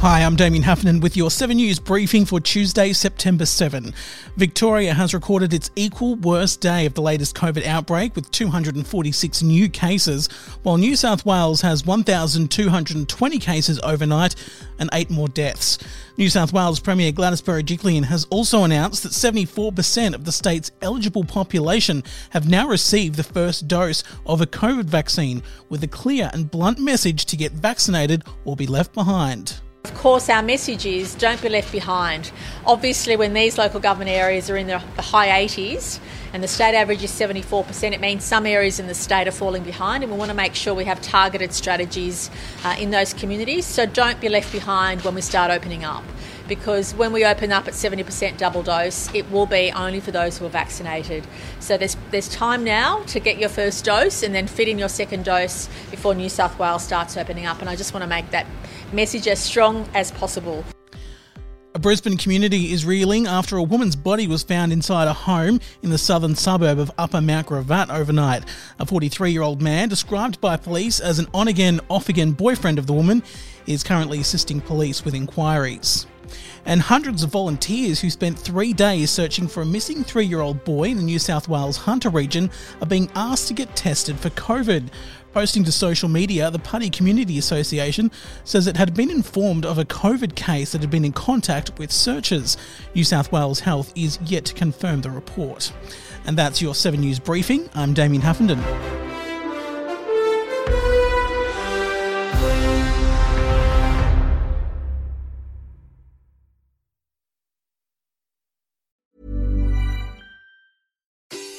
Hi, I'm Damien Heffernan with your 7 News briefing for Tuesday, September 7. Victoria has recorded its equal worst day of the latest COVID outbreak with 246 new cases, while New South Wales has 1,220 cases overnight and 8 more deaths. New South Wales Premier Gladys Berejiklian has also announced that 74% of the state's eligible population have now received the first dose of a COVID vaccine, with a clear and blunt message to get vaccinated or be left behind. Of course, our message is don't be left behind. Obviously, when these local government areas are in the high 80s and the state average is 74%, it means some areas in the state are falling behind, and we want to make sure we have targeted strategies uh, in those communities. So don't be left behind when we start opening up. Because when we open up at 70% double dose, it will be only for those who are vaccinated. So there's, there's time now to get your first dose and then fit in your second dose before New South Wales starts opening up. And I just want to make that message as strong as possible. A Brisbane community is reeling after a woman's body was found inside a home in the southern suburb of Upper Mount Gravatt overnight. A 43 year old man, described by police as an on again, off again boyfriend of the woman, is currently assisting police with inquiries. And hundreds of volunteers who spent three days searching for a missing three year old boy in the New South Wales Hunter region are being asked to get tested for COVID. Posting to social media, the Putty Community Association says it had been informed of a COVID case that had been in contact with searchers. New South Wales Health is yet to confirm the report. And that's your 7 News briefing. I'm Damien Heffernan.